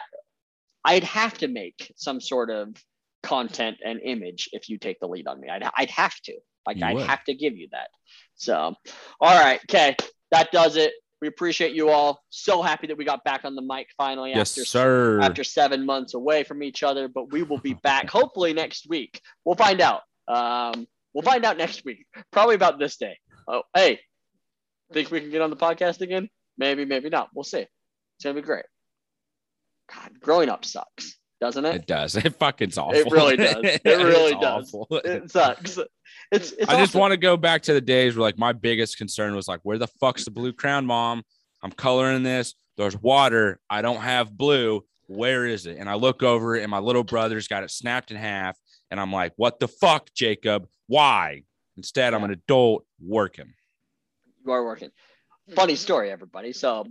I'd have to make some sort of content and image if you take the lead on me. I'd I'd have to. Like You I'd would. have to give you that. So, all right, okay, that does it. We appreciate you all. So happy that we got back on the mic finally Yes, after sir. after seven months away from each other. But we will be back hopefully next week. We'll find out. Um, we'll find out next week, probably about this day. Oh, hey, think we can get on the podcast again? Maybe, maybe not. We'll see. It's gonna be great. God, growing up sucks, doesn't it? It does. It fucking's awful. It really does. It really does. awful. It sucks. It's. it's I just want to go back to the days where like my biggest concern was like, where the fuck's the blue crown, mom? I'm coloring this. There's water. I don't have blue. Where is it? And I look over and my little brother's got it snapped in half. And I'm like, what the fuck, Jacob? Why? Instead, I'm an adult working. You are working. Funny story, everybody. So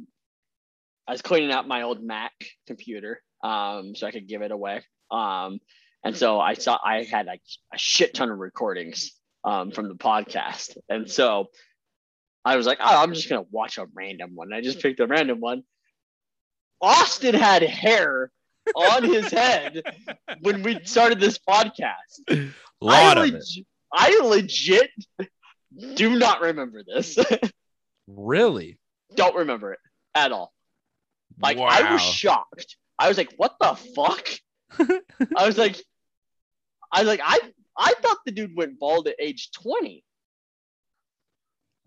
I was cleaning out my old Mac computer um, so I could give it away. Um, and so I saw I had like a shit ton of recordings um, from the podcast. And so I was like, oh, I'm just to watch a random one. I just picked a random one. Austin had hair on his head when we started this podcast. A lot I, of leg- it. I legit do not remember this. Really? Don't remember it at all. Like I was shocked. I was like, "What the fuck?" I was like, I was like, I I thought the dude went bald at age twenty.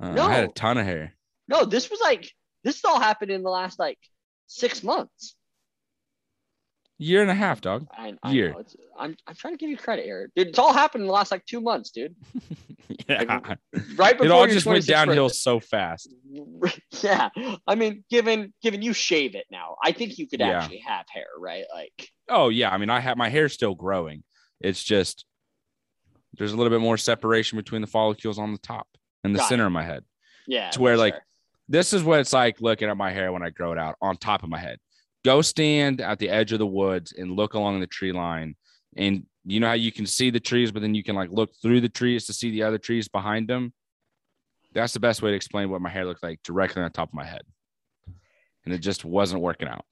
Uh, I had a ton of hair. No, this was like this all happened in the last like six months. Year and a half, dog. I, I Year. know. It's, I'm I'm trying to give you credit here, dude. It's all happened in the last like two months, dude. Yeah. Right before It all just went downhill birthday. so fast. Yeah, I mean, given given you shave it now, I think you could Yeah. actually have hair, right? Like, Oh yeah, I mean, I have my hair's still growing. It's just there's a little bit more separation between the follicles on the top and the Got it. center of my head. yeah, To where, like, fair. This is what it's like looking at my hair when I grow it out on top of my head. Go stand at the edge of the woods and look along the tree line, and you know how you can see the trees, but then you can like look through the trees to see the other trees behind them. That's the best way to explain what my hair looked like directly on top of my head, and it just wasn't working out.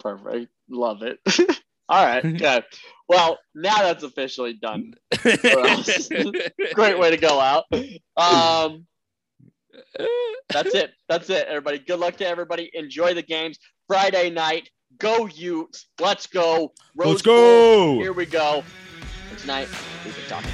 Perfect. Love it. All right. Good. Well, now that's officially done. Great way to go out. Um, that's it. That's it, everybody. Good luck to everybody. Enjoy the games. Friday night. Go Utes. Let's go. Rose Let's Bowl. go. Here we go. Tonight, we've been talking.